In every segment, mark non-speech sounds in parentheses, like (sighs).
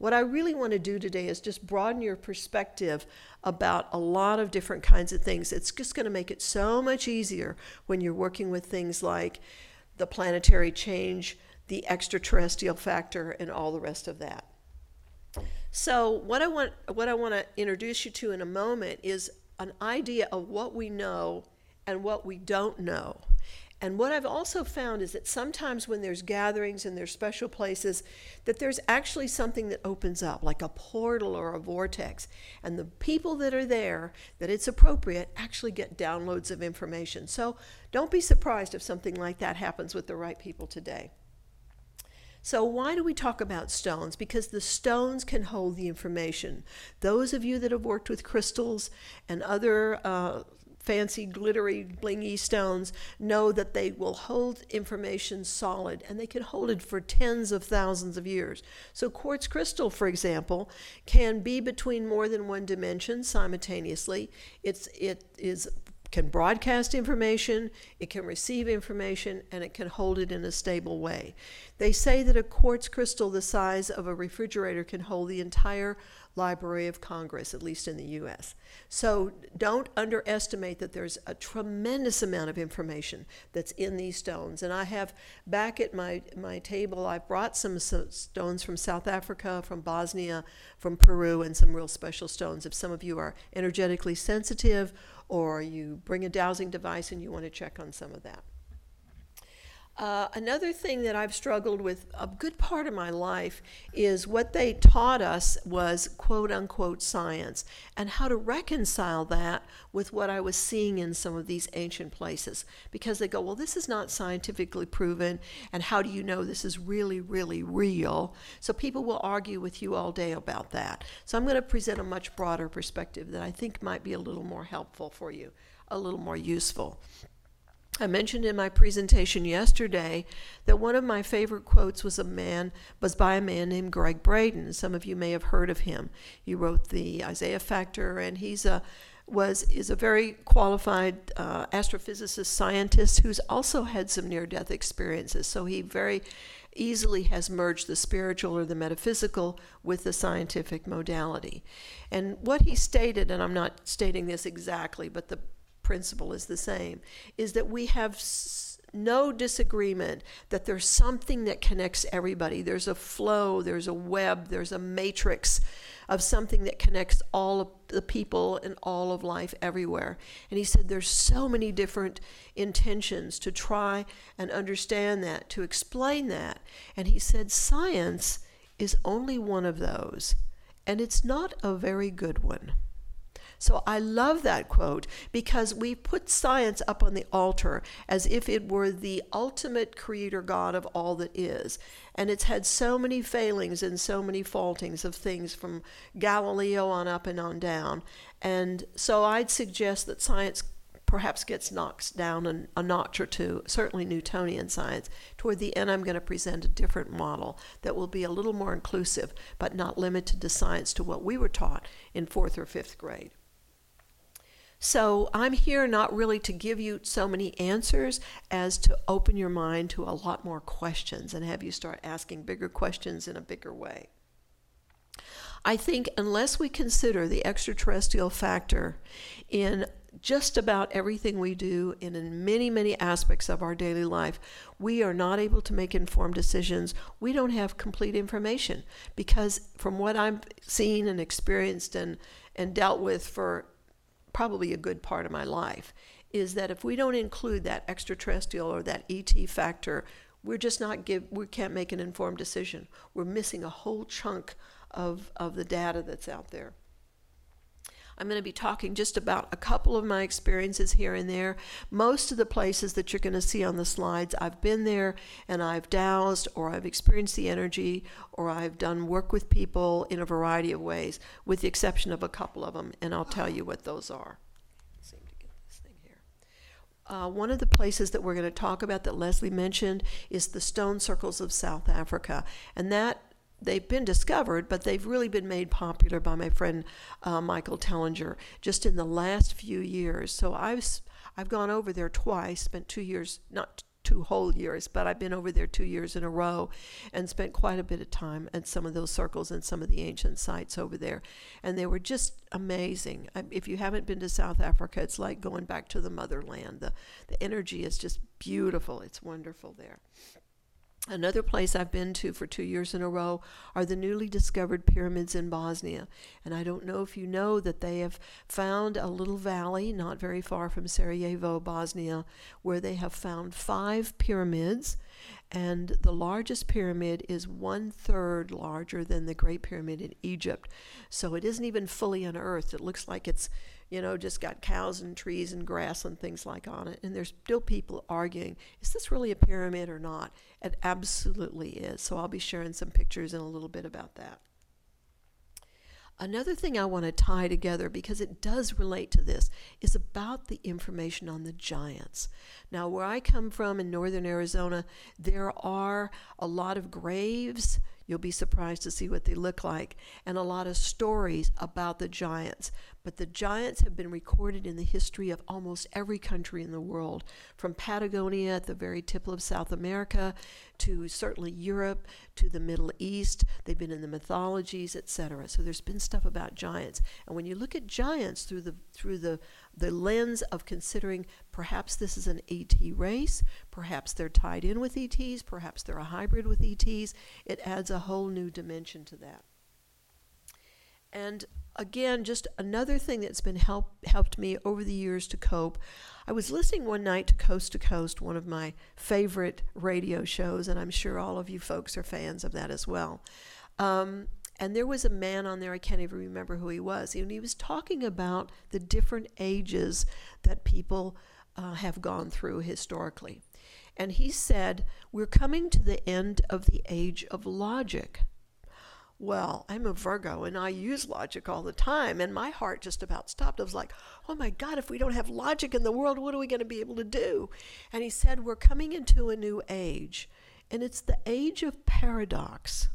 What I really want to do today is just broaden your perspective about a lot of different kinds of things. It's just going to make it so much easier when you're working with things like the planetary change, the extraterrestrial factor, and all the rest of that. So, what I want what I want to introduce you to in a moment is an idea of what we know and what we don't know. And what I've also found is that sometimes when there's gatherings and there's special places, that there's actually something that opens up, like a portal or a vortex. And the people that are there, that it's appropriate, actually get downloads of information. So don't be surprised if something like that happens with the right people today. So, why do we talk about stones? Because the stones can hold the information. Those of you that have worked with crystals and other uh, fancy, glittery, blingy stones know that they will hold information solid and they can hold it for tens of thousands of years. So, quartz crystal, for example, can be between more than one dimension simultaneously. It's, it is can broadcast information, it can receive information, and it can hold it in a stable way. They say that a quartz crystal the size of a refrigerator can hold the entire Library of Congress, at least in the US. So don't underestimate that there's a tremendous amount of information that's in these stones. And I have back at my, my table, I've brought some stones from South Africa, from Bosnia, from Peru, and some real special stones. If some of you are energetically sensitive or you bring a dowsing device and you want to check on some of that. Uh, another thing that I've struggled with a good part of my life is what they taught us was quote unquote science and how to reconcile that with what I was seeing in some of these ancient places. Because they go, well, this is not scientifically proven, and how do you know this is really, really real? So people will argue with you all day about that. So I'm going to present a much broader perspective that I think might be a little more helpful for you, a little more useful. I mentioned in my presentation yesterday that one of my favorite quotes was a man was by a man named Gregg Braden. Some of you may have heard of him. He wrote the Isaiah Factor, and he's a was is a very qualified uh, astrophysicist scientist who's also had some near-death experiences. So he very easily has merged the spiritual or the metaphysical with the scientific modality. And what he stated, and I'm not stating this exactly, but the principle is the same, is that we have s- no disagreement that there's something that connects everybody. There's a flow, there's a web, there's a matrix of something that connects all of the people and all of life everywhere. And he said there's so many different intentions to try and understand that, to explain that. And he said science is only one of those, and it's not a very good one. So I love that quote because we put science up on the altar as if it were the ultimate creator God of all that is. And it's had so many failings and so many faultings of things from Galileo on up and on down. And so I'd suggest that science perhaps gets knocked down a, a, notch or two, certainly Newtonian science. Toward the end, I'm going to present a different model that will be a little more inclusive, but not limited to science to what we were taught in fourth or fifth grade. So I'm here not really to give you so many answers as to open your mind to a lot more questions and have you start asking bigger questions in a bigger way. I think unless we consider the extraterrestrial factor in just about everything we do and in many, many aspects of our daily life, we are not able to make informed decisions. We don't have complete information because, from what I've seen and experienced and, and dealt with for probably a good part of my life is that if we don't include that extraterrestrial or that ET factor, we're just not give we can't make an informed decision. We're missing a whole chunk of, of the data that's out there. I'm going to be talking just about a couple of my experiences here and there. Most of the places that you're going to see on the slides, I've been there and I've dowsed, or I've experienced the energy, or I've done work with people in a variety of ways, with the exception of a couple of them, and I'll tell you what those are. Uh, one of the places that we're going to talk about that Leslie mentioned is the stone circles of South Africa. And that they've been discovered, but they've really been made popular by my friend uh, Michael Tellinger just in the last few years. So I've I've gone over there twice, spent two years, not two whole years, but I've been over there two years in a row and spent quite a bit of time at some of those circles and some of the ancient sites over there. And they were just amazing. If you haven't been to South Africa, it's like going back to the motherland. The, the energy is just beautiful, it's wonderful there. Another place I've been to for two years in a row are the newly discovered pyramids in Bosnia. And I don't know if you know that they have found a little valley not very far from Sarajevo, Bosnia, where they have found five pyramids. And the largest pyramid is one third larger than the Great Pyramid in Egypt. So it isn't even fully unearthed. It looks like it's you know, just got cows and trees and grass and things like on it. And there's still people arguing, is this really a pyramid or not? It absolutely is. So I'll be sharing some pictures in a little bit about that. Another thing I want to tie together because it does relate to this is about the information on the giants. Now, where I come from in northern Arizona, there are a lot of graves. You'll be surprised to see what they look like, and a lot of stories about the giants. But the giants have been recorded in the history of almost every country in the world, from Patagonia at the very tip of South America to certainly Europe to the Middle East. They've been in the mythologies, etc. So there's been stuff about giants. And when you look at giants through the through the the lens of considering perhaps this is an ET race, perhaps they're tied in with ETs, perhaps they're a hybrid with ETs, it adds a whole new dimension to that. And again, just another thing that's been help, helped me over the years to cope. I was listening one night to Coast to Coast, one of my favorite radio shows, and I'm sure all of you folks are fans of that as well. Um, and there was a man on there, I can't even remember who he was, and he was talking about the different ages that people uh, have gone through historically. And he said, We're coming to the end of the age of logic. Well, I'm a Virgo and I use logic all the time, and my heart just about stopped. I was like, oh my God, if we don't have logic in the world, what are we going to be able to do? And he said, we're coming into a new age, and it's the age of paradox.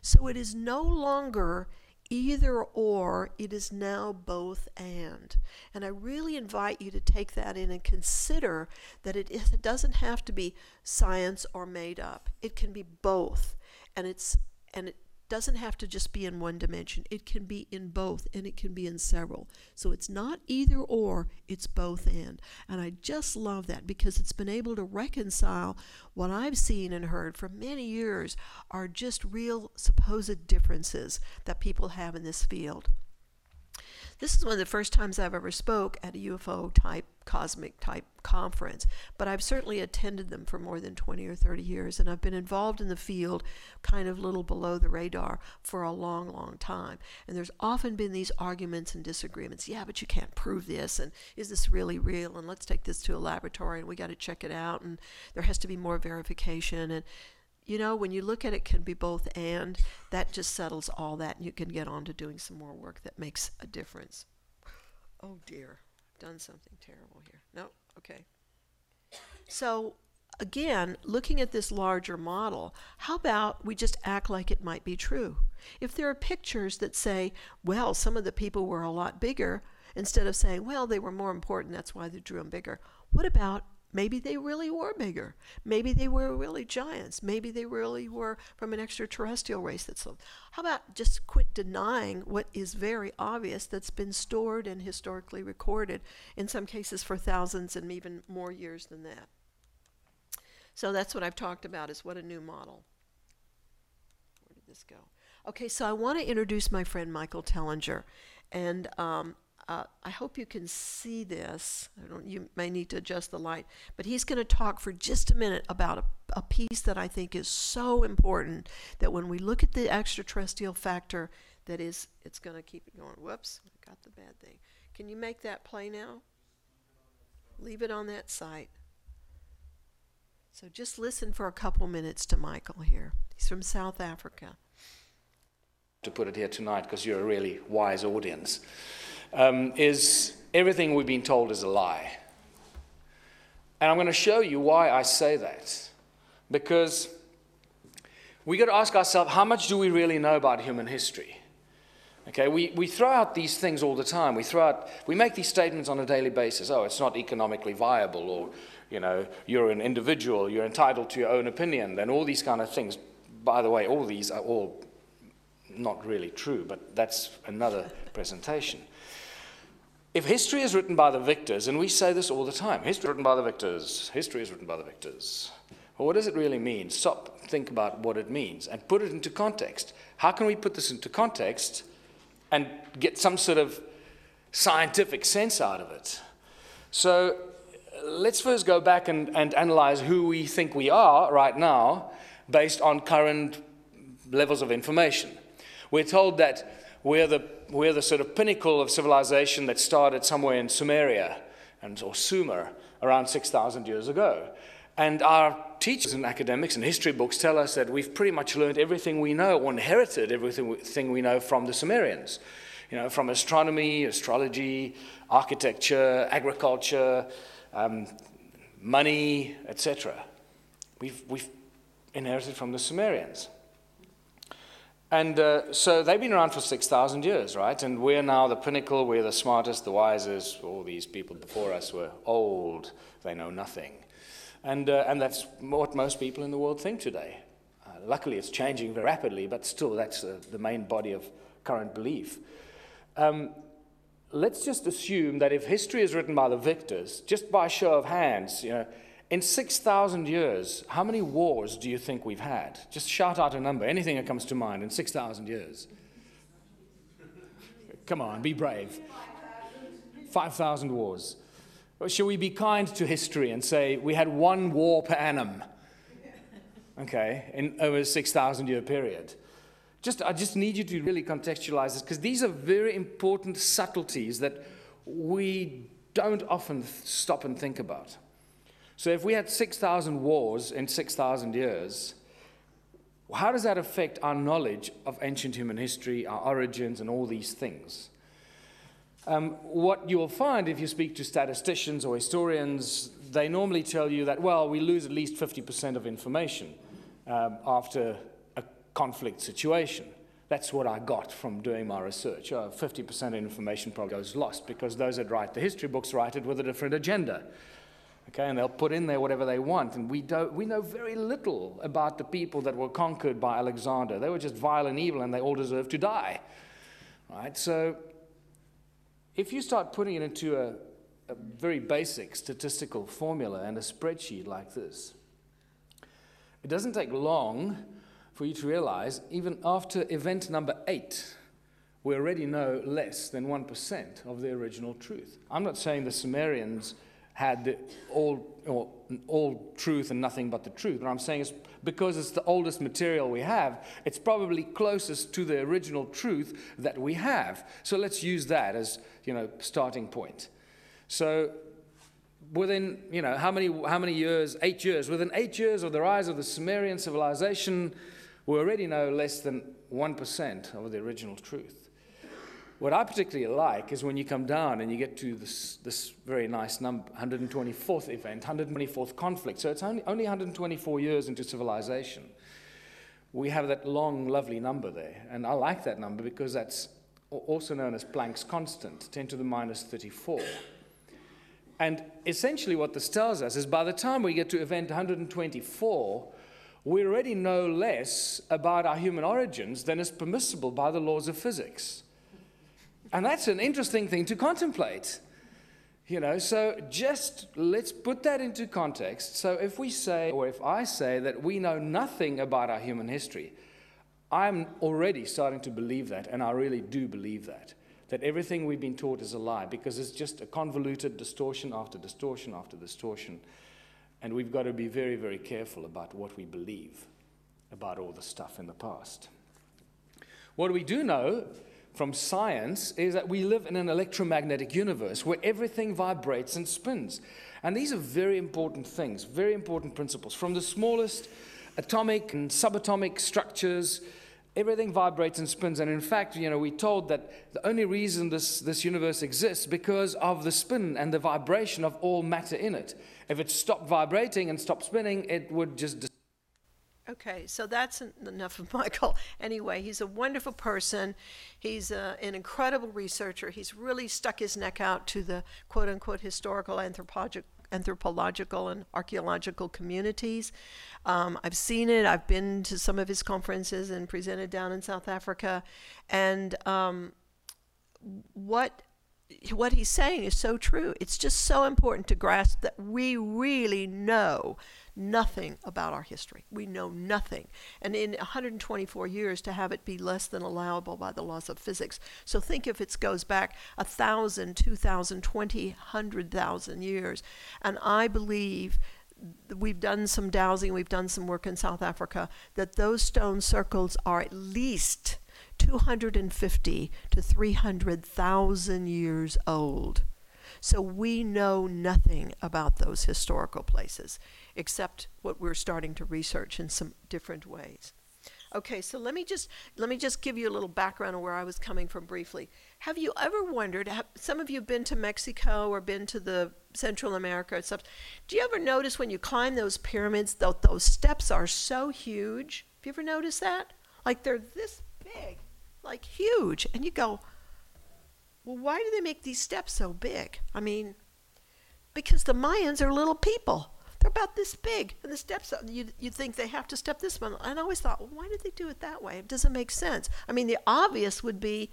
So it is no longer either or, it is now both and. And I really invite you to take that in and consider that it, it doesn't have to be science or made up, it can be both. And it's and it doesn't have to just be in one dimension. It can be in both and it can be in several. So it's not either or, it's both and. And I just love that because it's been able to reconcile what I've seen and heard for many years are just real supposed differences that people have in this field. This is one of the first times I've ever spoke at a UFO type, cosmic type conference, but I've certainly attended them for more than 20 or 30 years, and I've been involved in the field kind of little below the radar for a long, long time. And there's often been these arguments and disagreements. Yeah, but you can't prove this, and is this really real? And let's take this to a laboratory, and we got to check it out, and there has to be more verification. And you know, when you look at it can be both and, that just settles all that and you can get on to doing some more work that makes a difference. Oh dear, I've done something terrible here. No, okay. So again, looking at this larger model, how about we just act like it might be true? If there are pictures that say, well, some of the people were a lot bigger, instead of saying, well, they were more important, that's why they drew them bigger, what about Maybe they really were bigger. Maybe they were really giants. Maybe they really were from an extraterrestrial race that's lived. How about just quit denying what is very obvious that's been stored and historically recorded, in some cases for thousands and even more years than that? So that's what I've talked about is what a new model. Where did this go? Okay, so I want to introduce my friend Michael Tellinger. And um, uh, I hope you can see this. You may need to adjust the light, but he's going to talk for just a minute about a, a piece that I think is so important that when we look at the extraterrestrial factor, that is, it's going to keep it going. Whoops, I got the bad thing. Can you make that play now? Leave it on that site. So just listen for a couple minutes to Michael here. He's from South Africa. To put it here tonight, because you're a really wise audience, um, is everything we've been told is a lie. And I'm going to show you why I say that. Because we got to ask ourselves how much do we really know about human history? Okay, we, we throw out these things all the time. We throw out, we make these statements on a daily basis. Oh, it's not economically viable, or, you know, you're an individual, you're entitled to your own opinion, and all these kind of things. By the way, all these are all not really true, but that's another presentation. If history is written by the victors, and we say this all the time history is written by the victors, history is written by the victors. Well, what does it really mean? Stop, think about what it means, and put it into context. How can we put this into context and get some sort of scientific sense out of it? So let's first go back and, and analyze who we think we are right now based on current levels of information. We're told that we're the, we're the sort of pinnacle of civilization that started somewhere in Sumeria and, or Sumer around 6,000 years ago. And our teachers and academics and history books tell us that we've pretty much learned everything we know or inherited everything we know from the Sumerians. You know, from astronomy, astrology, architecture, agriculture, um, money, etc. We've, we've inherited from the Sumerians. And uh, so they've been around for 6,000 years, right? And we're now the pinnacle, we're the smartest, the wisest. All these people before us were old, they know nothing. And, uh, and that's what most people in the world think today. Uh, luckily, it's changing very rapidly, but still, that's uh, the main body of current belief. Um, let's just assume that if history is written by the victors, just by show of hands, you know, in 6,000 years, how many wars do you think we've had? Just shout out a number, anything that comes to mind in 6,000 years. Come on, be brave. 5,000 wars. Or should we be kind to history and say we had one war per annum? Okay, in over a 6,000 year period. Just, I just need you to really contextualize this because these are very important subtleties that we don't often stop and think about. So if we had 6,000 wars in 6,000 years, how does that affect our knowledge of ancient human history, our origins, and all these things? Um, what you will find if you speak to statisticians or historians, they normally tell you that, well, we lose at least 50% of information um, after a conflict situation. That's what I got from doing my research. Uh, 50% of information probably goes lost because those that write the history books write it with a different agenda. Okay, and they'll put in there whatever they want. And we, don't, we know very little about the people that were conquered by Alexander. They were just vile and evil, and they all deserve to die. Right? So, if you start putting it into a, a very basic statistical formula and a spreadsheet like this, it doesn't take long for you to realize, even after event number eight, we already know less than 1% of the original truth. I'm not saying the Sumerians had all, or, all truth and nothing but the truth. What I'm saying is because it's the oldest material we have, it's probably closest to the original truth that we have. So let's use that as, you know, starting point. So within, you know, how many, how many years? Eight years. Within eight years of the rise of the Sumerian civilization, we already know less than 1% of the original truth. What I particularly like is when you come down and you get to this, this very nice number, 124th event, 124th conflict. So it's only, only 124 years into civilization. We have that long, lovely number there. And I like that number because that's also known as Planck's constant, 10 to the minus 34. And essentially, what this tells us is by the time we get to event 124, we already know less about our human origins than is permissible by the laws of physics. And that's an interesting thing to contemplate. You know, so just let's put that into context. So if we say, or if I say that we know nothing about our human history, I'm already starting to believe that, and I really do believe that. That everything we've been taught is a lie because it's just a convoluted distortion after distortion after distortion. And we've got to be very, very careful about what we believe about all the stuff in the past. What we do know from science is that we live in an electromagnetic universe where everything vibrates and spins. And these are very important things, very important principles. From the smallest atomic and subatomic structures, everything vibrates and spins. And in fact, you know, we're told that the only reason this, this universe exists because of the spin and the vibration of all matter in it. If it stopped vibrating and stopped spinning, it would just Okay, so that's enough of (laughs) Michael. Anyway, he's a wonderful person. He's a, an incredible researcher. He's really stuck his neck out to the quote unquote historical anthropological anthropological and archaeological communities. Um, I've seen it. I've been to some of his conferences and presented down in South Africa. And um, what what he's saying is so true. It's just so important to grasp that we really know nothing about our history. We know nothing. And in 124 years, to have it be less than allowable by the laws of physics. So think if it goes back a thousand, two thousand, twenty, hundred thousand years. And I believe we've done some dowsing, we've done some work in South Africa, that those stone circles are at least 250 to 300,000 years old. So we know nothing about those historical places except what we're starting to research in some different ways. Okay, so let me just let me just give you a little background of where I was coming from briefly. Have you ever wondered? Have, some of you have been to Mexico or been to the Central America and stuff. Do you ever notice when you climb those pyramids, though those steps are so huge? Have you ever noticed that? Like they're this big, like huge, and you go, well, why do they make these steps so big? I mean, because the Mayans are little people. They're about this big, and the steps you you think they have to step this one. And I always thought, well, why did they do it that way? It doesn't make sense. I mean, the obvious would be,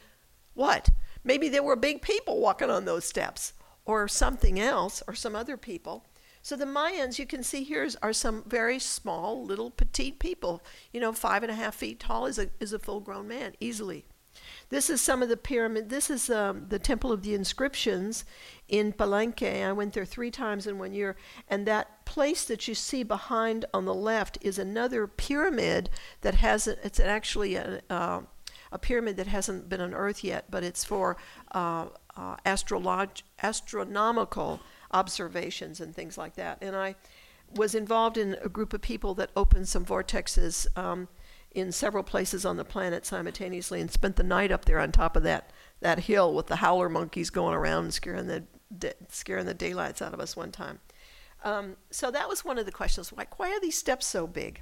what? Maybe there were big people walking on those steps, or something else, or some other people. So the Mayans, you can see here, are some very small, little petite people. You know, five and a half feet tall is a is a full grown man easily. This is some of the pyramid. This is um, the Temple of the Inscriptions in Palenque. I went there three times in one year, and that place that you see behind on the left is another pyramid that has a, it's actually a, uh, a pyramid that hasn't been unearthed yet, but it's for uh, uh, astrolog- astronomical observations and things like that. And I was involved in a group of people that opened some vortexes. Um, in several places on the planet simultaneously and spent the night up there on top of that, that hill with the howler monkeys going around and scaring the, scaring the daylights out of us one time. Um, so that was one of the questions like, why are these steps so big?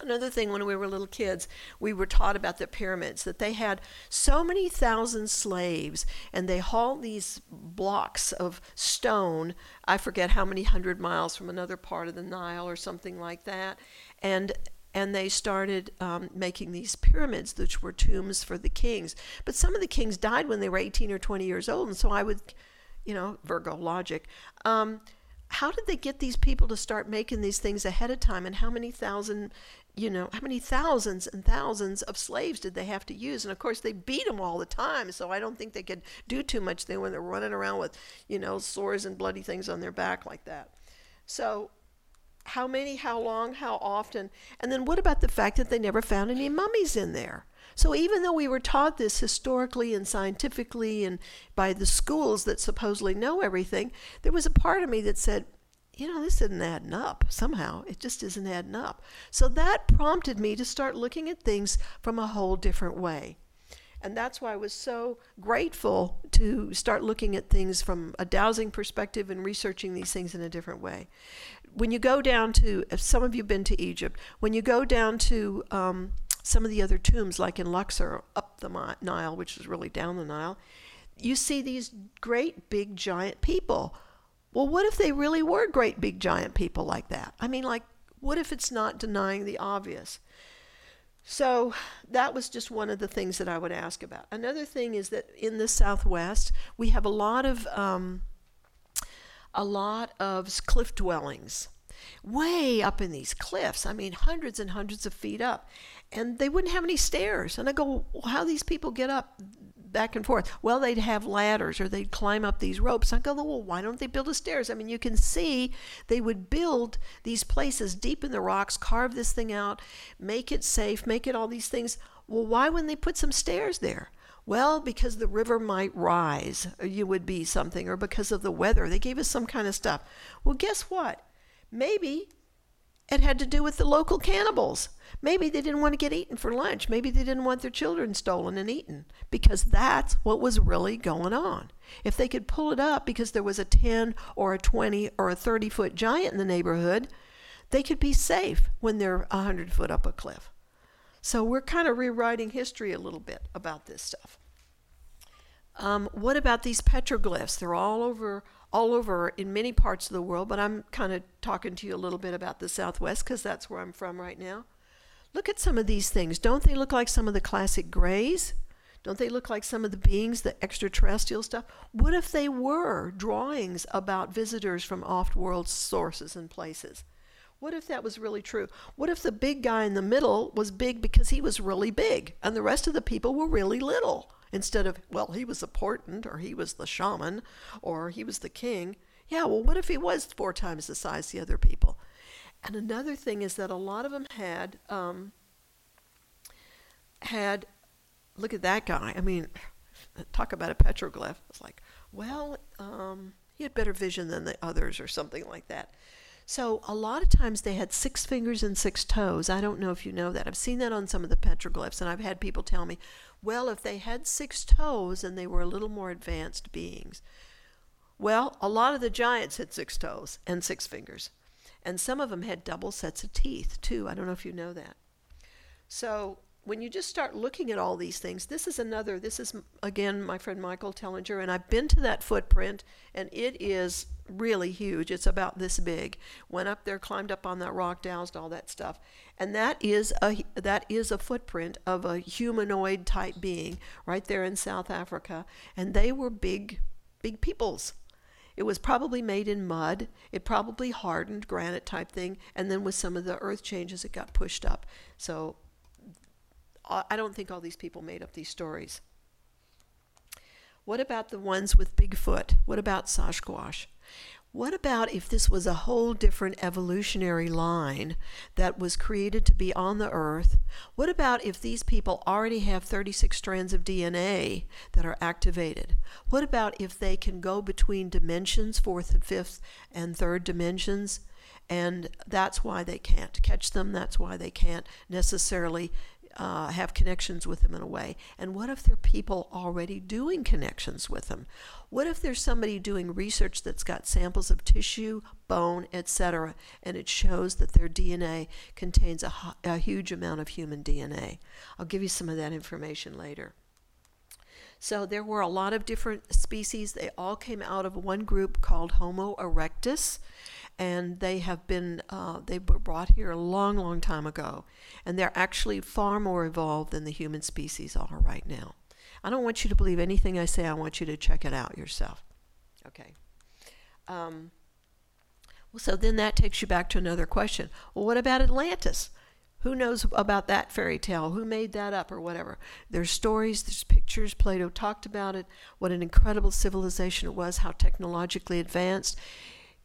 Another thing, when we were little kids, we were taught about the pyramids that they had so many thousand slaves and they hauled these blocks of stone, I forget how many hundred miles from another part of the Nile or something like that. And and they started um, making these pyramids, which were tombs for the kings. But some of the kings died when they were 18 or 20 years old, and so I would, you know, Virgo logic. Um, how did they get these people to start making these things ahead of time, and how many thousand, you know, how many thousands and thousands of slaves did they have to use? And of course, they beat them all the time, so I don't think they could do too much then when they're running around with, you know, sores and bloody things on their back like that. So how many, how long, how often. And then what about the fact that they never found any mummies in there? So even though we were taught this historically and scientifically and by the schools that supposedly know everything, there was a part of me that said, you know, this isn't adding up somehow. It just isn't adding up. So that prompted me to start looking at things from a whole different way. And that's why I was so grateful to start looking at things from a dowsing perspective and researching these things in a different way when you go down to, if some of you have been to Egypt, when you go down to um, some of the other tombs, like in Luxor, up the Nile, which is really down the Nile, you see these great big giant people. Well, what if they really were great big giant people like that? I mean, like, what if it's not denying the obvious? So that was just one of the things that I would ask about. Another thing is that in the Southwest, we have a lot of um, a lot of cliff dwellings way up in these cliffs. I mean, hundreds and hundreds of feet up. And they wouldn't have any stairs. And I go, well, how these people get up? Back and forth. Well, they'd have ladders or they'd climb up these ropes. I go, well, why don't they build a stairs? I mean, you can see they would build these places deep in the rocks, carve this thing out, make it safe, make it all these things. Well, why wouldn't they put some stairs there? Well, because the river might rise, uh, you would be something, or because of the weather. They gave us some kind of stuff. Well, guess what? Maybe it had to do with the local cannibals. Maybe they didn't want to get eaten for lunch. Maybe they didn't want their children stolen and eaten because that's what was really going on. If they could pull it up because there was a 10 or a 20 or a 30 foot giant in the neighborhood, they could be safe when they're 100 foot up a cliff. So we're kind of rewriting history a little bit about this stuff. Um, what about these petroglyphs? They're all over, all over in many parts of the world, but I'm kind of talking to you a little bit about the Southwest because that's where I'm from right now. Look at some of these things. Don't they look like some of the classic grays? Don't they look like some of the beings, the extraterrestrial stuff? What if they were drawings about visitors from off world sources and places? What if that was really true? What if the big guy in the middle was big because he was really big and the rest of the people were really little? Instead of, well, he was important or he was the shaman or he was the king. Yeah, well, what if he was four times the size the other people? And another thing is that a lot of them had um, had look at that guy. I mean, (sighs) talk about a petroglyph. It's like, well, um, he had better vision than the others, or something like that. So a lot of times they had six fingers and six toes. I don't know if you know that. I've seen that on some of the petroglyphs, and I've had people tell me, well, if they had six toes, and they were a little more advanced beings. Well, a lot of the giants had six toes and six fingers. And some of them had double sets of teeth, too. I don't know if you know that. So when you just start looking at all these things, this is another, this is again my friend Michael Tellinger, and I've been to that footprint, and it is really huge. It's about this big. Went up there, climbed up on that rock, dowsed all that stuff, and that is a that is a footprint of a humanoid type being right there in South Africa, and they were big, big peoples. It was probably made in mud. It probably hardened, granite type thing, and then with some of the earth changes, it got pushed up. So I don't think all these people made up these stories. What about the ones with Bigfoot? What about Sasquatch? What about if this was a whole different evolutionary line that was created to be on the earth? What about if these people already have 36 strands of DNA that are activated? What about if they can go between dimensions, fourth and fifth and third dimensions? And that's why they can't catch them. That's why they can't necessarily uh, have connections with them in a way? And what if there are people already doing connections with them? What if there's somebody doing research that's got samples of tissue, bone, etc., and it shows that their DNA contains a, a huge amount of human DNA? I'll give you some of that information later. So there were a lot of different species. They all came out of one group called Homo erectus, and they have been uh, they were brought here a long, long time ago, and they're actually far more evolved than the human species are right now. I don't want you to believe anything I say. I want you to check it out yourself. Okay. Um, well, so then that takes you back to another question. Well, what about Atlantis? Who knows about that fairy tale? Who made that up or whatever? There's stories, there's pictures. Plato talked about it, what an incredible civilization it was, how technologically advanced.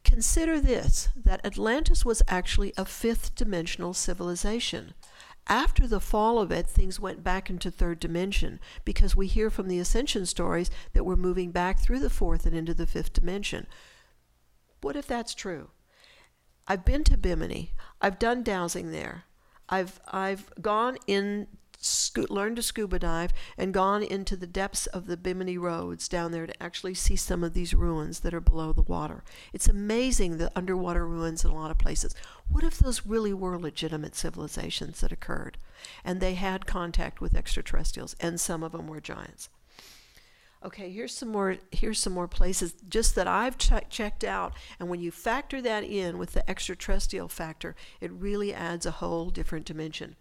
Consider this that Atlantis was actually a fifth dimensional civilization. After the fall of it, things went back into third dimension because we hear from the ascension stories that we're moving back through the fourth and into the fifth dimension. What if that's true? I've been to Bimini. I've done dowsing there. I've I've gone in sco- learned to scuba dive and gone into the depths of the Bimini roads down there to actually see some of these ruins that are below the water. It's amazing the underwater ruins in a lot of places. What if those really were legitimate civilizations that occurred and they had contact with extraterrestrials and some of them were giants? Okay, here's some more here's some more places just that I've ch- checked out and when you factor that in with the extraterrestrial factor, it really adds a whole different dimension.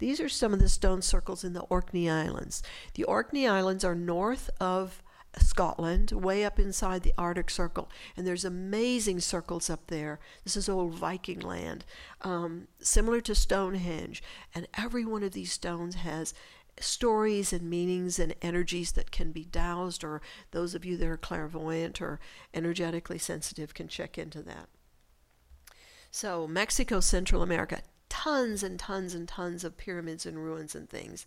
These are some of the stone circles in the Orkney Islands. The Orkney Islands are north of Scotland, way up inside the Arctic Circle, and there's amazing circles up there. This is old Viking land, um, similar to Stonehenge, and every one of these stones has stories and meanings and energies that can be dowsed, or those of you that are clairvoyant or energetically sensitive can check into that. So, Mexico, Central America, tons and tons and tons of pyramids and ruins and things.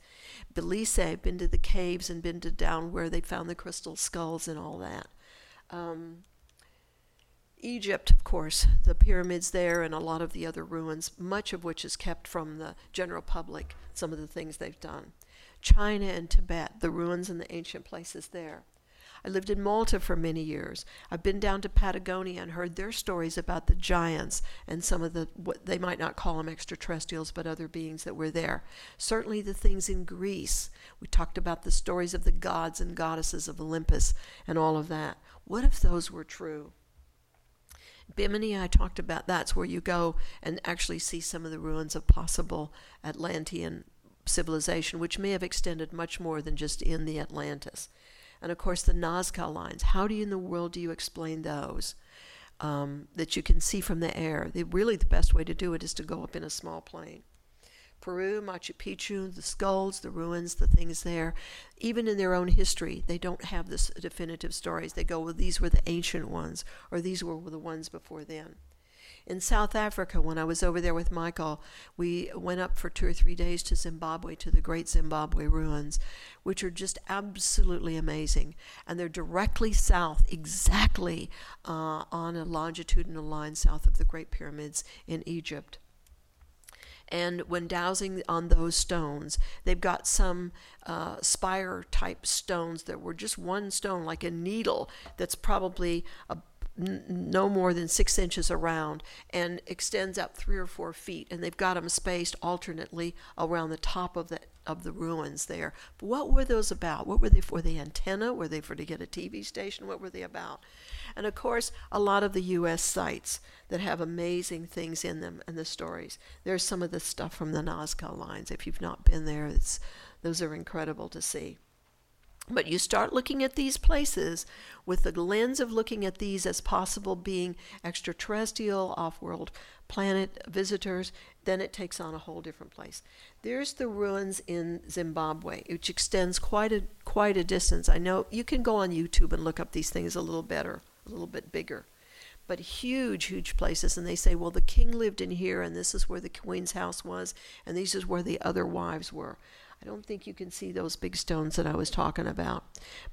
Belize, I've been to the caves and been to down where they found the crystal skulls and all that. Um, Egypt, of course, the pyramids there and a lot of the other ruins, much of which is kept from the general public, some of the things they've done. China and Tibet, the ruins and the ancient places there. I lived in Malta for many years. I've been down to Patagonia and heard their stories about the giants and some of the, what they might not call them extraterrestrials, but other beings that were there. Certainly the things in Greece. We talked about the stories of the gods and goddesses of Olympus and all of that. What if those were true? Bimini, I talked about that's where you go and actually see some of the ruins of possible Atlantean civilization, which may have extended much more than just in the Atlantis. And of course, the Nazca lines. How do you in the world do you explain those? Um, that you can see from the air. Really, the best way to do it is to go up in a small plane. Peru, Machu Picchu, the skulls, the ruins, the things there, even in their own history, they don't have this definitive stories. They go, well, these were the ancient ones, or these were the ones before then. In South Africa, when I was over there with Michael, we went up for two or three days to Zimbabwe, to the great Zimbabwe ruins, which are just absolutely amazing. And they're directly south, exactly uh, on a longitudinal line south of the Great Pyramids in Egypt and when dowsing on those stones, they've got some uh, spire type stones that were just one stone, like a needle, that's probably a no more than six inches around and extends up three or four feet. And they've got them spaced alternately around the top of the of the ruins there. But what were those about? What were they for? The antenna? Were they for to get a TV station? What were they about? And of course, a lot of the U.S. sites that have amazing things in them and the stories. There's some of the stuff from the Nazca lines. If you've not been there, those are incredible to see. But you start looking at these places with the lens of looking at these as possible being extraterrestrial, off world planet visitors, then it takes on a whole different place. There's the ruins in Zimbabwe, which extends quite a quite a distance. I know you can go on YouTube and look up these things a little better, a little bit bigger. But huge, huge places, and they say, well, the king lived in here, and this is where the queen's house was, and this is where the other wives were. I don't think you can see those big stones that I was talking about,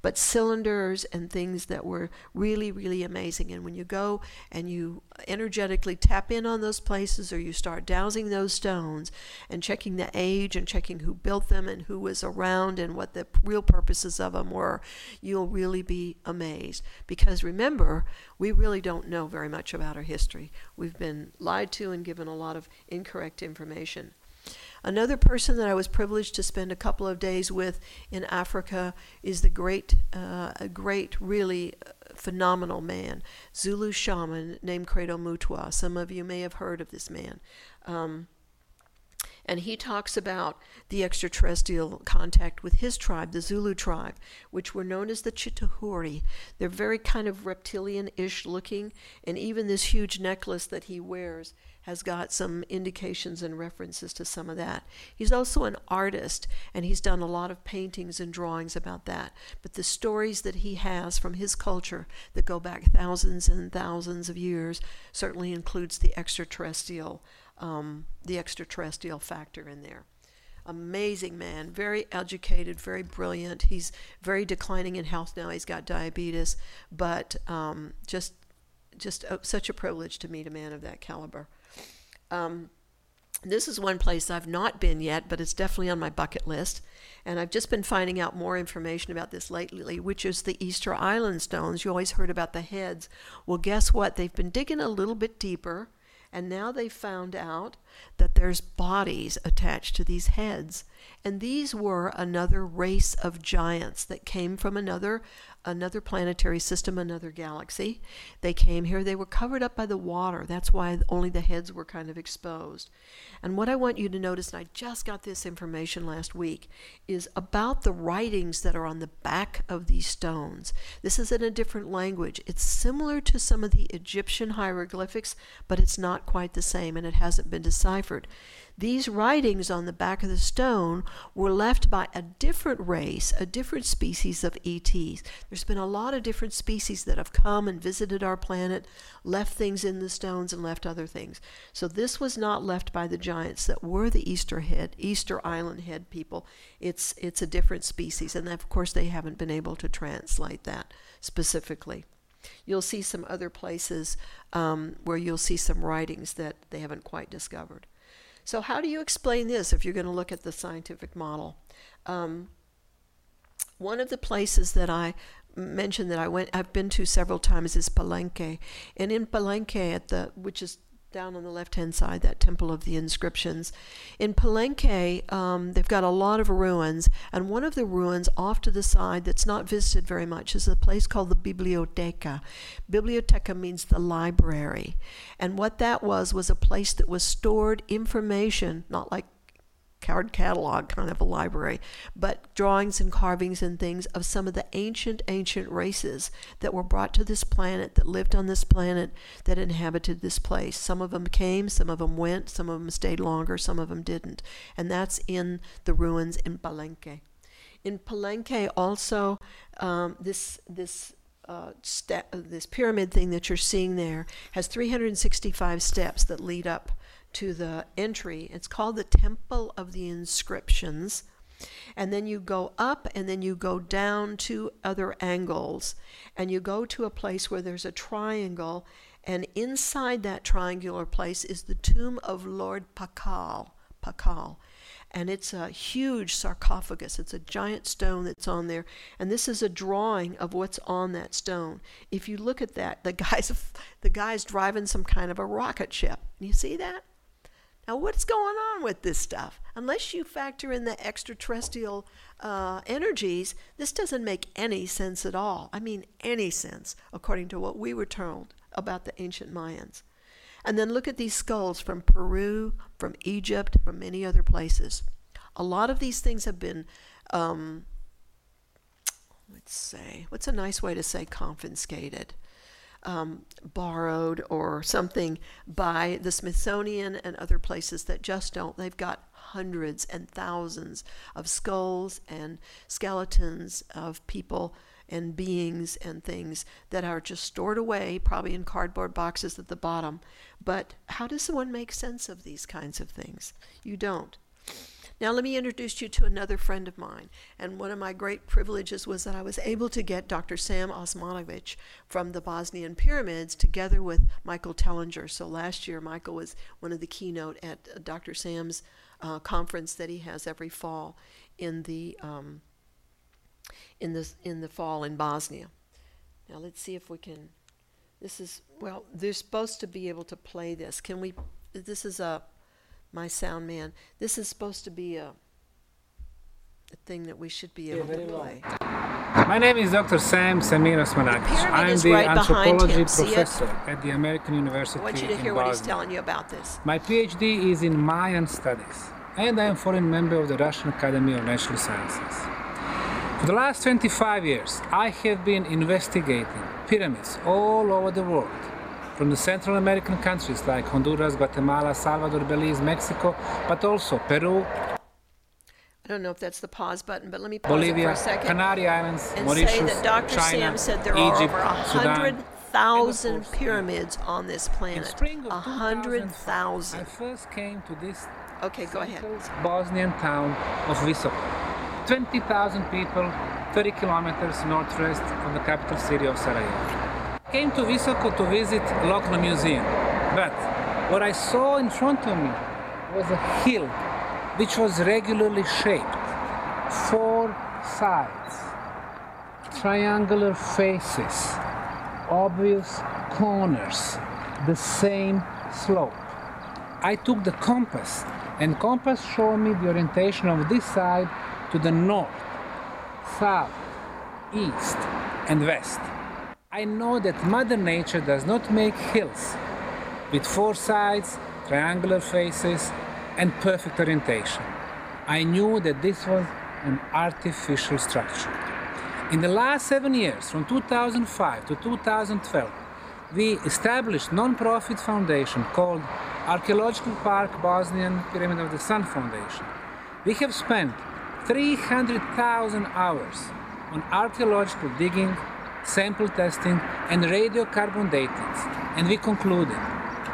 but cylinders and things that were really, really amazing. And when you go and you energetically tap in on those places or you start dowsing those stones and checking the age and checking who built them and who was around and what the real purposes of them were, you'll really be amazed. Because remember, we really don't know very much about our history. We've been lied to and given a lot of incorrect information. Another person that I was privileged to spend a couple of days with in Africa is the great, uh, a great, really uh, phenomenal man, Zulu shaman named Credo. Some of you may have heard of this man. Um, and he talks about the extraterrestrial contact with his tribe, the Zulu tribe, which were known as the Chitauri. They're very kind of reptilian ish looking, and even this huge necklace that he wears has got some indications and references to some of that. He's also an artist, and he's done a lot of paintings and drawings about that. But the stories that he has from his culture that go back thousands and thousands of years certainly includes the extraterrestrial, um, the extraterrestrial factor in there amazing man, very educated, very brilliant. He's very declining in health now. He's got diabetes, but um, just just a, such a privilege to meet a man of that caliber. Um, this is one place I've not been yet, but it's definitely on my bucket list. And I've just been finding out more information about this lately, which is the Easter Island stones. You always heard about the heads. Well, guess what? They've been digging a little bit deeper, and now they've found out that there's bodies attached to these heads. And these were another race of giants that came from another another planetary system, another galaxy. They came here, they were covered up by the water. That's why only the heads were kind of exposed. And what I want you to notice, and I just got this information last week, is about the writings that are on the back of these stones. This is in a different language. It's similar to some of the Egyptian hieroglyphics, but it's not quite the same and it hasn't been deciphered. These writings on the back of the stone were left by a different race, a different species of ETs. There's been a lot of different species that have come and visited our planet, left things in the stones, and left other things. So this was not left by the giants that were the Easter head, Easter Island head people. It's it's a different species, and of course they haven't been able to translate that specifically. You'll see some other places um, where you'll see some writings that they haven't quite discovered. So, how do you explain this if you're going to look at the scientific model? Um, one of the places that I mentioned that I went, I've been to several times is Palenque, and in Palenque, at the which is down on the left hand side, that Temple of the Inscriptions. In Palenque, um, they've got a lot of ruins, and one of the ruins off to the side that's not visited very much is a place called the Biblioteca. Biblioteca means the library. And what that was was a place that was stored information, not like card catalog kind of a library, but drawings and carvings and things of some of the ancient, ancient races that were brought to this planet, that lived on this planet, that inhabited this place. Some of them came, some of them went, some of them stayed longer, some of them didn't. And that's in the ruins in Palenque. In Palenque, also, um, this this uh, step, this pyramid thing that you're seeing there has 365 steps that lead up to the entry. It's called the Temple of the Inscriptions. And then you go up and then you go down to other angles. And you go to a place where there's a triangle. And inside that triangular place is the tomb of Lord Pakal. Pakal. And it's a huge sarcophagus. It's a giant stone that's on there. And this is a drawing of what's on that stone. If you look at that, the (laughs) guy's, the guy's driving some kind of a rocket ship. You see that? Now, what's going on with this stuff? Unless you factor in the extraterrestrial uh, energies, this doesn't make any sense at all. I mean, any sense, according to what we were told about the ancient Mayans. And then look at these skulls from Peru, from Egypt, from many other places. A lot of these things have been, um, let's say, what's a nice way to say confiscated? Um, borrowed or something by the Smithsonian and other places that just don't. They've got hundreds and thousands of skulls and skeletons of people and beings and things that are just stored away, probably in cardboard boxes at the bottom. But how does someone make sense of these kinds of things? You don't. Now, let me introduce you to another friend of mine. And one of my great privileges was that I was able to get Dr. Sam Osmanagic from the Bosnian pyramids together with Michael Tellinger. So last year, Michael was one of the keynote at uh, Dr. Sam's uh, conference that he has every fall in the um, in the in the fall in Bosnia. Now let's see if we can. This is well. They're supposed to be able to play this. Can we? This is a my sound man. This is supposed to be a, a thing that we should be able to play. My name is Dr. Sam Samir Osmanagic. I'm the right anthropology professor at the American University I want you to hear what he's telling you about this. My PhD is in Mayan studies, and I am foreign member of the Russian Academy of Natural Sciences. For the last 25 years, I have been investigating pyramids all over the world, from the Central American countries like Honduras, Guatemala, Salvador, Belize, Mexico, but also Peru, I don't know if that's the pause button, but let me pause it for a second Canary Islands, and Mauritius, say that Dr. China, Sam said there Egypt, are over a hundred thousand and of course, pyramids on this planet. A 2005, hundred I first came to this Okay, go ahead. Bosnian town of Visoko. 20,000 people, 30 kilometers northwest from the capital city of Sarajevo. I came to Visoko to visit a local museum, but what I saw in front of me was a hill which was regularly shaped, four sides, triangular faces, obvious corners, the same slope. I took the compass, and compass showed me the orientation of this side to the north, south, east, and west. I know that Mother Nature does not make hills with four sides, triangular faces, and perfect orientation. I knew that this was an artificial structure. In the last seven years, from 2005 to 2012, we established non-profit foundation called Archaeological Park Bosnian Pyramid of the Sun Foundation. We have spent 300,000 hours on archaeological digging, sample testing, and radiocarbon dating, and we concluded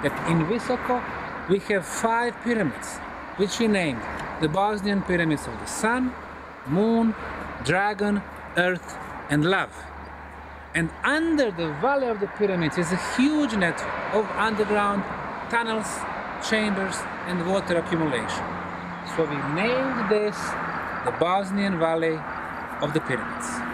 that in Visoko we have five pyramids, which we named the Bosnian Pyramids of the Sun, Moon, Dragon, Earth, and Love. And under the Valley of the Pyramids is a huge network of underground tunnels, chambers, and water accumulation. So we named this the Bosnian Valley of the Pyramids.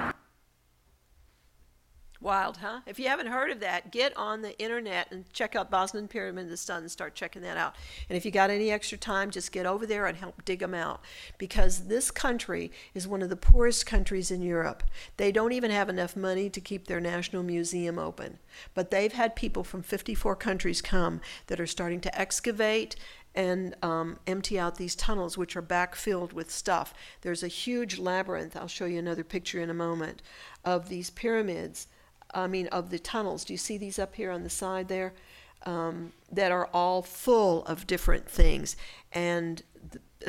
Wild, huh? If you haven't heard of that, get on the internet and check out Bosnian Pyramid of the Sun and start checking that out. And if you got any extra time, just get over there and help dig them out. Because this country is one of the poorest countries in Europe. They don't even have enough money to keep their national museum open. But they've had people from 54 countries come that are starting to excavate and um, empty out these tunnels, which are backfilled with stuff. There's a huge labyrinth. I'll show you another picture in a moment of these pyramids I mean, of the tunnels. Do you see these up here on the side there? Um, that are all full of different things. And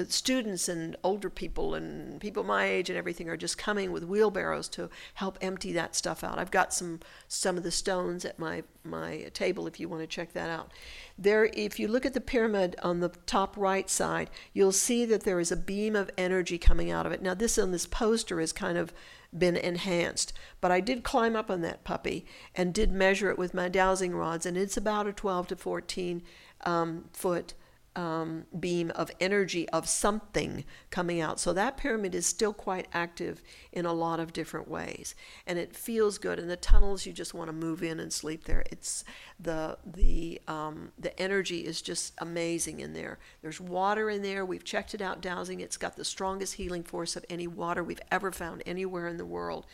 students and older people and people my age and everything are just coming with wheelbarrows to help empty that stuff out. I've got some some of the stones at my my table if you want to check that out. There if you look at the pyramid on the top right side, you'll see that there is a beam of energy coming out of it. Now this on this poster is kind of been enhanced. But I did climb up on that puppy and did measure it with my dowsing rods, and it's about a 12 to 14 um, foot um, beam of energy of something coming out. So that pyramid is still quite active in a lot of different ways, and it feels good. And the tunnels, you just want to move in and sleep there. It's the the um, the energy is just amazing in there. There's water in there. We've checked it out dowsing. It's got the strongest healing force of any water we've ever found anywhere in the world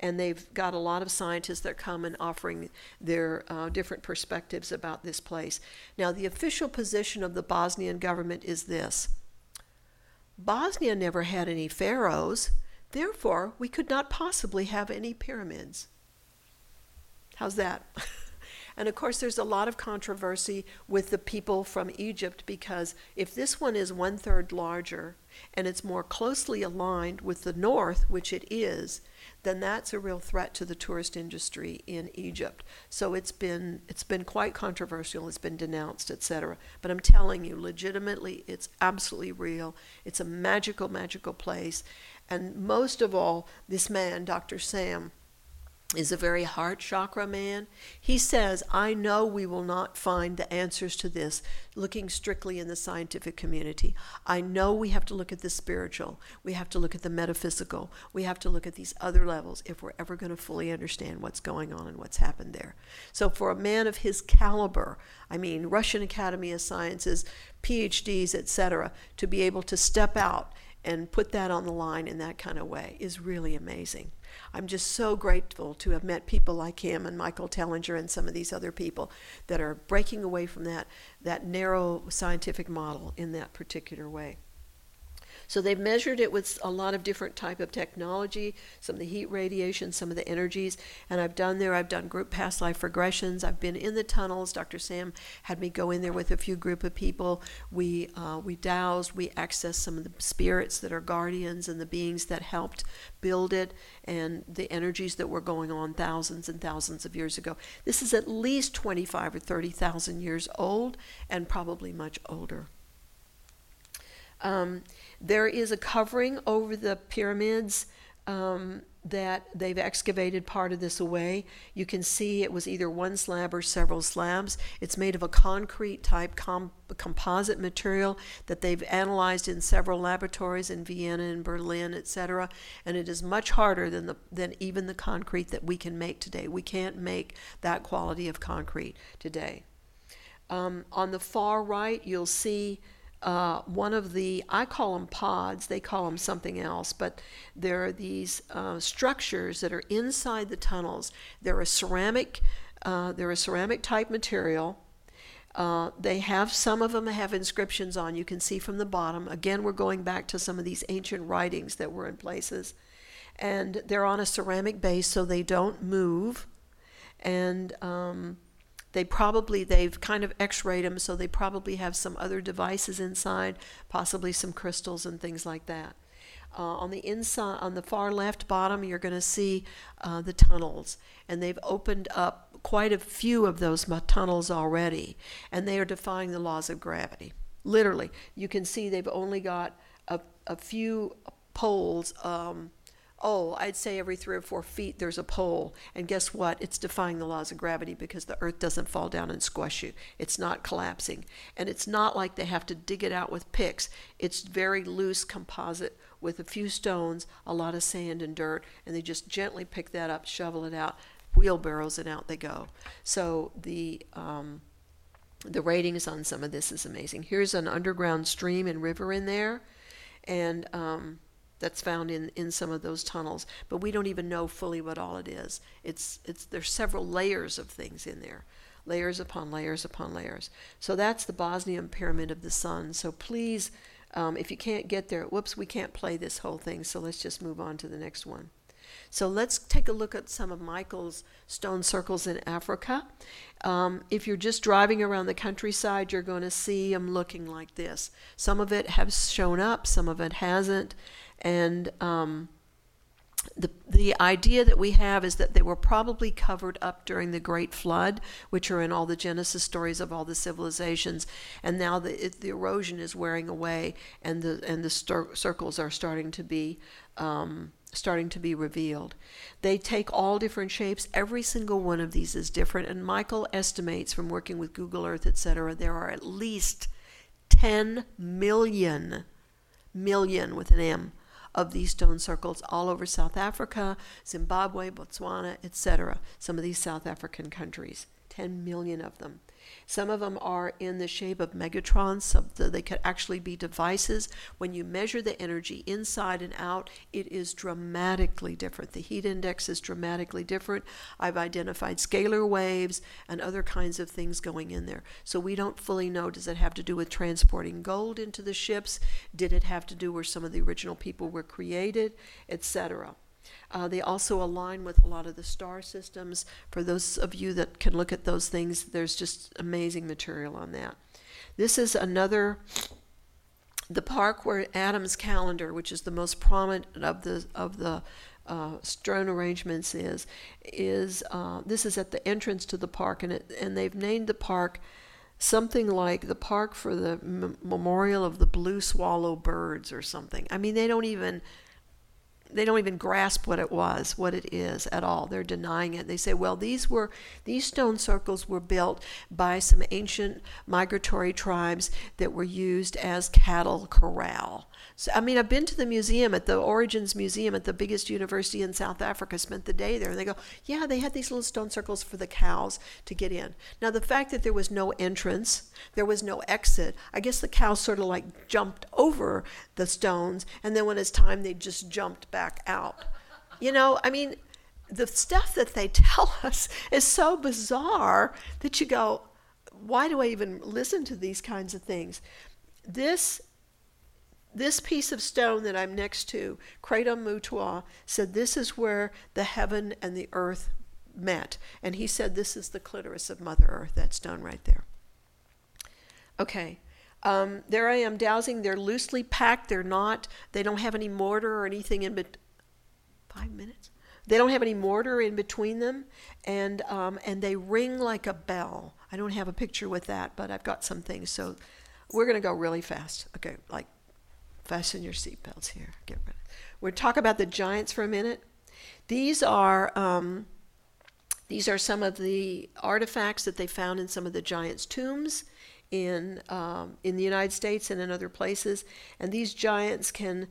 and they've got a lot of scientists that come and offering their uh, different perspectives about this place. Now, the official position of the Bosnian government is this Bosnia never had any pharaohs, therefore, we could not possibly have any pyramids. How's that? (laughs) And of course, there's a lot of controversy with the people from Egypt because if this one is one third larger and it's more closely aligned with the north, which it is, then that's a real threat to the tourist industry in Egypt. So it's been it's been quite controversial. It's been denounced, etc. But I'm telling you, legitimately, it's absolutely real. It's a magical, magical place, and most of all, this man, Dr. Sam is a very heart chakra man. He says, I know we will not find the answers to this looking strictly in the scientific community. I know we have to look at the spiritual. We have to look at the metaphysical. We have to look at these other levels if we're ever going to fully understand what's going on and what's happened there. So, for a man of his caliber, I mean, Russian Academy of Sciences, PhDs, etc., to be able to step out and put that on the line in that kind of way is really amazing. I'm just so grateful to have met people like him and Michael Tellinger and some of these other people that are breaking away from that, that narrow scientific model in that particular way. So they've measured it with a lot of different type of technology, some of the heat radiation, some of the energies, and I've done there. I've done group past life regressions. I've been in the tunnels. Dr. Sam had me go in there with a few group of people. We uh, we dowsed. We accessed some of the spirits that are guardians and the beings that helped build it, and the energies that were going on thousands and thousands of years ago. This is at least 25 or 30,000 years old, and probably much older. Um, there is a covering over the pyramids um, that they've excavated part of this away. You can see it was either one slab or several slabs. It's made of a concrete type com- composite material that they've analyzed in several laboratories in Vienna and Berlin, etc. And it is much harder than the than even the concrete that we can make today. We can't make that quality of concrete today. Um, on the far right, you'll see uh, one of the, I call them pods, they call them something else, but there are these uh, structures that are inside the tunnels. They're a ceramic, uh, they're a ceramic type material. Uh, they have some of them have inscriptions on. You can see from the bottom. Again, we're going back to some of these ancient writings that were in places, and they're on a ceramic base, so they don't move. And um, They probably, they've kind of x-rayed them, so they probably have some other devices inside, possibly some crystals and things like that. Uh, on the inside, on the far left bottom, you're going to see uh, the tunnels, and they've opened up quite a few of those tunnels already, and they are defying the laws of gravity. Literally, you can see they've only got a, a few poles. Um, oh, I'd say every three or four feet there's a pole. And guess what? It's defying the laws of gravity because the earth doesn't fall down and squash you. It's not collapsing. And it's not like they have to dig it out with picks. It's very loose composite with a few stones, a lot of sand and dirt, and they just gently pick that up, shovel it out, wheelbarrows, and out they go. So the um, the ratings on some of this is amazing. Here's an underground stream and river in there, and um, that's found in, in some of those tunnels. But we don't even know fully what all it is. It's it's there's several layers of things in there, layers upon layers upon layers. So that's the Bosnian pyramid of the sun. So please, um, if you can't get there, whoops, we can't play this whole thing. So let's just move on to the next one. So let's take a look at some of Michael's stone circles in Africa. Um, if you're just driving around the countryside, you're going to see them looking like this. Some of it has shown up, some of it hasn't. And um, the, the idea that we have is that they were probably covered up during the Great Flood, which are in all the Genesis stories of all the civilizations, and now the, it, the erosion is wearing away, and the and the stir- circles are starting to be um, starting to be revealed. They take all different shapes. Every single one of these is different, and Michael estimates from working with Google Earth, etc., there are at least 10 million, million with an M, of these stone circles all over South Africa, Zimbabwe, Botswana, etc., some of these South African countries. 10 million of them. Some of them are in the shape of megatrons, so they could actually be devices. When you measure the energy inside and out, it is dramatically different. The heat index is dramatically different. I've identified scalar waves and other kinds of things going in there. So we don't fully know does it have to do with transporting gold into the ships? Did it have to do where some of the original people were created, etc.? Uh, they also align with a lot of the star systems. For those of you that can look at those things, there's just amazing material on that. This is another, the park where Adam's calendar, which is the most prominent of the of the uh, stone arrangements, is is uh, this is at the entrance to the park, and it, and they've named the park something like the park for the M- memorial of the blue swallow birds or something. I mean, they don't even they don't even grasp what it was, what it is at all. They're denying it. They say, well, these were these stone circles were built by some ancient migratory tribes that were used as cattle corral. So, I mean, I've been to the museum at the Origins Museum at the biggest university in South Africa, spent the day there, and they go, yeah, they had these little stone circles for the cows to get in. Now, the fact that there was no entrance, there was no exit, I guess the cows sort of like jumped over the stones, and then when it's time, they just jumped back out. You know, I mean, the stuff that they (laughs) tell us is so bizarre that you go, why do I even listen to these kinds of things? This this piece of stone that I'm next to, Credo Mutwa, said this is where the heaven and the earth met. And he said this is the clitoris of Mother Earth, that stone right there. Okay. Um, there I am dowsing. They're loosely packed. They're not, they don't have any mortar or anything in between. Five minutes? They don't have any mortar in between them, and um, and they ring like a bell. I don't have a picture with that, but I've got some things. So we're going to go really fast. Okay, like Fasten your seatbelts here. Get ready. We'll talk about the giants for a minute. These are um, these are some of the artifacts that they found in some of the giants' tombs in um, in the United States and in other places. And these giants can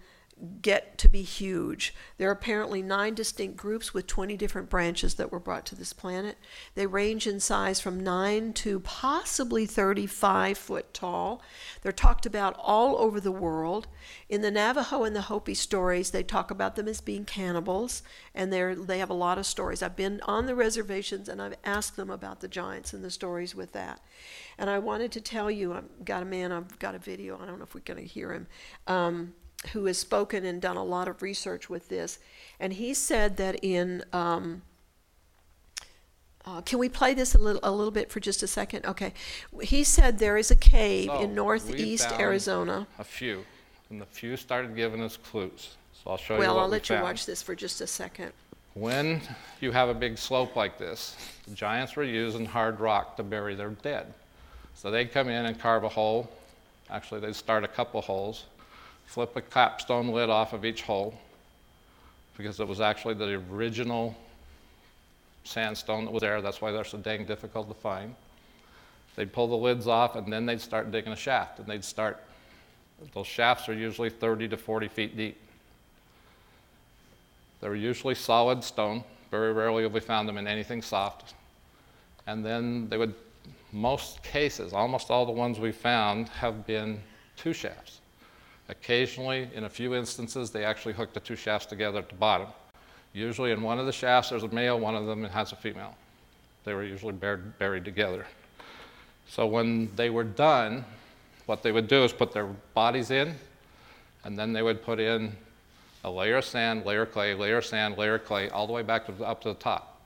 get to be huge. There are apparently nine distinct groups with 20 different branches that were brought to this planet. They range in size from 9 to possibly 35 foot tall. They're talked about all over the world. In the Navajo and the Hopi stories, they talk about them as being cannibals, and they they have a lot of stories. I've been on the reservations and I've asked them about the giants and the stories with that. And I wanted to tell you, I've got a man, I've got a video, I don't know if we're going to hear him. Um, who has spoken and done a lot of research with this, and he said that in um, Uh, can we play this a little, a little bit for just a second? Okay. He said there is a cave So, in we northeast Arizona. A few, and the few started giving us clues. So I'll show you Well, I'll we let you found. watch this for just a second. When you have a big slope like this, the giants were using hard rock to bury their dead. So they'd come in and carve a hole. Actually, they'd start a couple holes, flip a capstone lid off of each hole, because it was actually the original sandstone that was there. That's why they're so dang difficult to find. They'd pull the lids off, and then they'd start digging a shaft, and they'd start. Those shafts are usually 30 to 40 feet deep. They were usually solid stone. Very rarely have we found them in anything soft. And then they would, most cases, almost all the ones we found have been two shafts. Occasionally, in a few instances, they actually hook the two shafts together at the bottom. Usually, in one of the shafts, there's a male, one of them has a female. They were usually buried, buried together. So, when they were done, what they would do is put their bodies in, and then they would put in a layer of sand, layer of clay, layer of sand, layer of clay, all the way back to the, up to the top.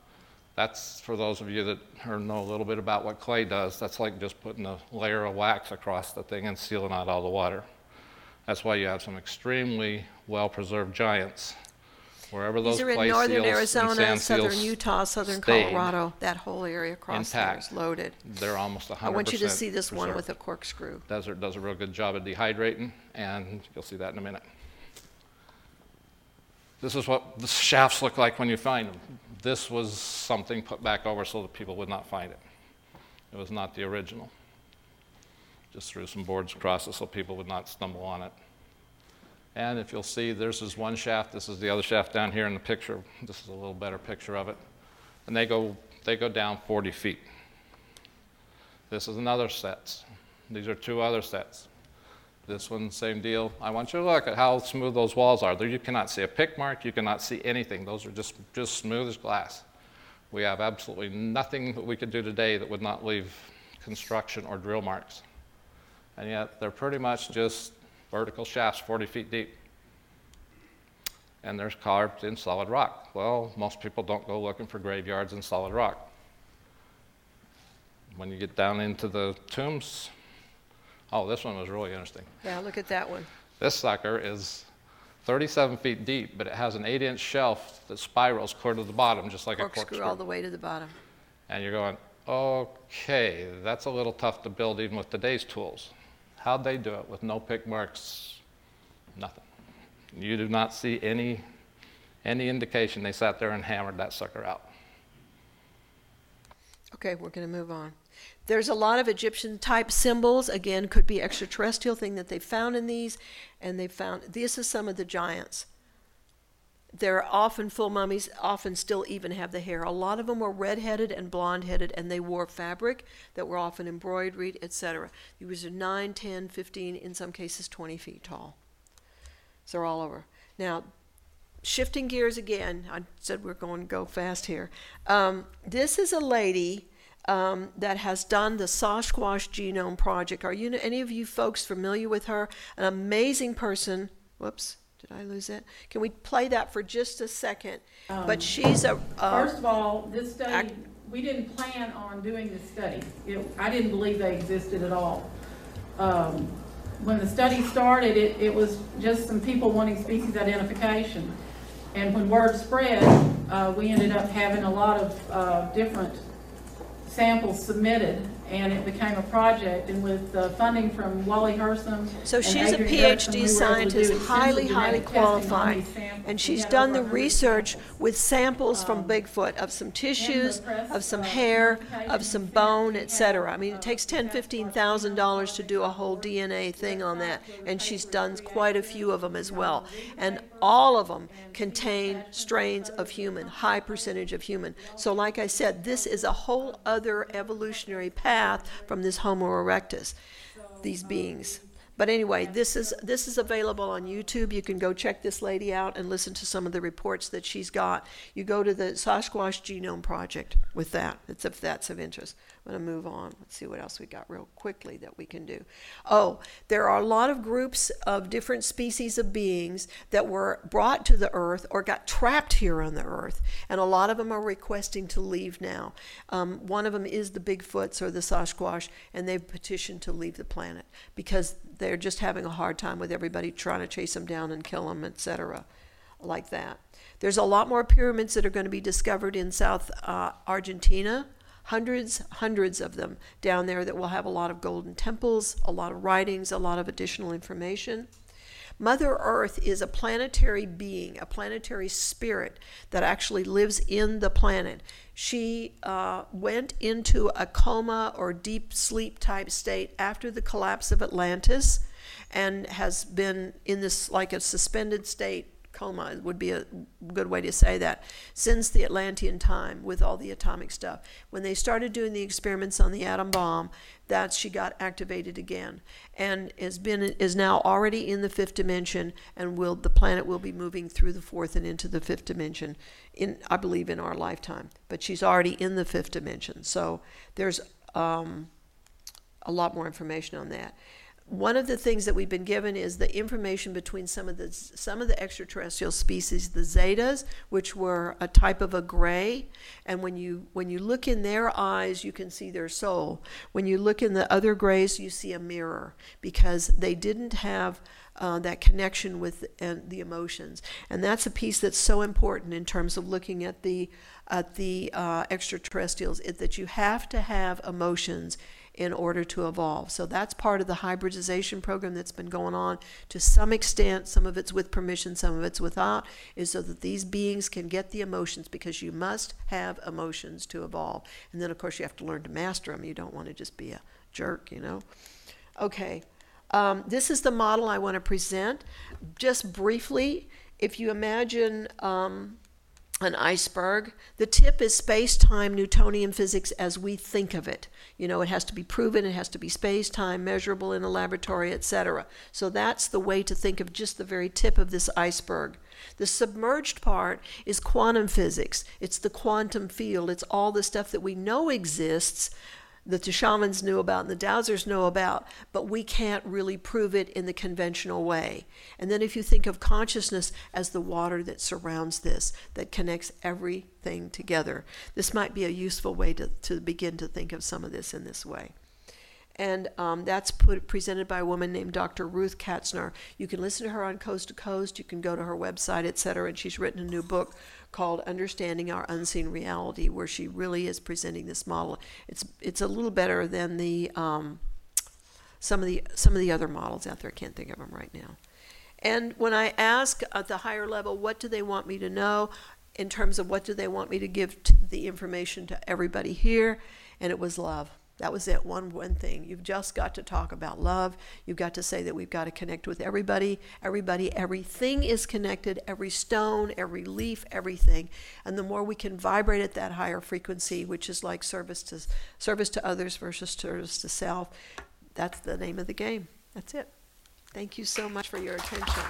That's for those of you that know a little bit about what clay does. That's like just putting a layer of wax across the thing and sealing out all the water. That's why you have some extremely well preserved giants. Wherever those These are in northern Arizona, southern Utah, southern Colorado. That whole area across there intact, is loaded. They're almost 100%. I want you to see this one preserved. with a corkscrew. Desert does a real good job of dehydrating, and you'll see that in a minute. This is what the shafts look like when you find them. This was something put back over so that people would not find it. It was not the original. Just threw some boards across it so people would not stumble on it. And if you'll see, this one shaft. This is the other shaft down here in the picture. This is a little better picture of it. And they go, they go down 40 feet. This is another set. These are two other sets. This one, same deal. I want you to look at how smooth those walls are. There you cannot see a pick mark, you cannot see anything. Those are just, just smooth as glass. We have absolutely nothing that we could do today that would not leave construction or drill marks. And yet they're pretty much just vertical shafts 40 feet deep. And they're carved in solid rock. Well, most people don't go looking for graveyards in solid rock. When you get down into the tombs, oh, this one was really interesting. Yeah, look at that one. This sucker is 37 feet deep, but it has an 8 inch shelf that spirals clear to the bottom, just like a Corkscrew corkscrew. all the way to the bottom. And you're going, okay, that's a little tough to build even with today's tools. How'd they do it with no pick marks? Nothing. You do not see any, any indication they sat there and hammered that sucker out. Okay, we're going to move on. There's a lot of Egyptian type symbols. Again, could be extraterrestrial thing that they found in these, and they found this is some of the giants. They're often full mummies, often still even have the hair. A lot of them were red-headed and blonde-headed, and they wore fabric that were often embroidered, etc. These are 9, 10, 15, in some cases 20 feet tall. So they're all over. Now, shifting gears again, I said we're going to go fast here. Um, this is a lady um, that has done the Sasquatch Genome Project. Are you any of you folks familiar with her? An amazing person. Whoops, did I lose it? Can we play that for just a second? but she's a. Uh, First of all, this study, we didn't plan on doing this study. It- I didn't believe they existed at all. Um, When the study started, it, it was just some people wanting species identification. And when word spread, uh, we ended up having a lot of uh, different samples submitted, and it became a project. And with uh, funding from Wally Hersom. So she's a PhD scientist, highly, highly genetic testing on qualified, and she's done the research with samples from Um, Bigfoot of some tissues, of some hair, of some bone, we etc. I mean, it takes ten, we have dollars to do a whole. DNA thing on that, and she's done quite a few of them as well. And all of them contain strains of human, high percentage of human. So like I said, this is a whole other evolutionary path from this Homo erectus, these beings. But anyway, this is this is available on YouTube. You can go check this lady out and listen to some of the reports that she's got. You go to the Sasquatch Genome Project with that. It's if that's of interest. I'm going to move on. Let's see what else we got real quickly that we can do. Oh, there are a lot of groups of different species of beings that were brought to the Earth or got trapped here on the Earth, and a lot of them are requesting to leave now. Um, one of them is the Bigfoots or the Sasquatch, and they've petitioned to leave the planet because they're just having a hard time with everybody trying to chase them down and kill them, etc., like that. There's a lot more pyramids that are going to be discovered in South uh, Argentina hundreds, hundreds of them down there that will have a lot of golden temples, a lot of writings, a lot of additional information. Mother Earth is a planetary being, a planetary spirit that actually lives in the planet. She uh, went into a coma or deep sleep type state after the collapse of Atlantis and has been in this like a suspended state coma would be a good way to say that since the Atlantean time with all the atomic stuff. When they started doing the experiments on the atom bomb, that she got activated again and has been is now already in the fifth dimension and will the planet will be moving through the fourth and into the fifth dimension in I believe in our lifetime. But she's already in the fifth dimension. So there's um, a lot more information on that one of the things that we've been given is the information between some of the some of the extraterrestrial species, the zetas, which were a type of a gray, and when you when you look in their eyes, you can see their soul. When you look in the other grays, you see a mirror because they didn't have uh, that connection with uh, the emotions, and that's a piece that's so important in terms of looking at the at the uh, extraterrestrials. It, that you have to have emotions in order to evolve. So that's part of the hybridization program that's been going on to some extent. Some of it's with permission, some of it's without, is so that these beings can get the emotions because you must have emotions to evolve. And then, of course, you have to learn to master them. You don't want to just be a jerk, you know. Okay. Um, this is the model I want to present. Just briefly, if you imagine um, an iceberg. The tip is space time Newtonian physics as we think of it. You know, it has to be proven, it has to be space time, measurable in a laboratory, etc. So that's the way to think of just the very tip of this iceberg. The submerged part is quantum physics. It's the quantum field. It's all the stuff that we know exists, that the shamans knew about and the dowsers know about, but we can't really prove it in the conventional way. And then if you think of consciousness as the water that surrounds this, that connects everything together, this might be a useful way to, to begin to think of some of this in this way. And um, that's put, presented by a woman named Dr. Ruth Kastner. You can listen to her on Coast to Coast. You can go to her website, etc. And she's written a new book called Understanding Our Unseen Reality, where she really is presenting this model. It's it's a little better than the um, some of the some of the other models out there. I can't think of them right now. And when I ask at the higher level, what do they want me to know, in terms of what do they want me to give to the information to everybody here, and it was love. That was it, one one thing. You've just got to talk about love. You've got to say that we've got to connect with everybody. Everybody, everything is connected. Every stone, every leaf, everything. And the more we can vibrate at that higher frequency, which is like service to service to others versus service to self, that's the name of the game. That's it. Thank you so much for your attention.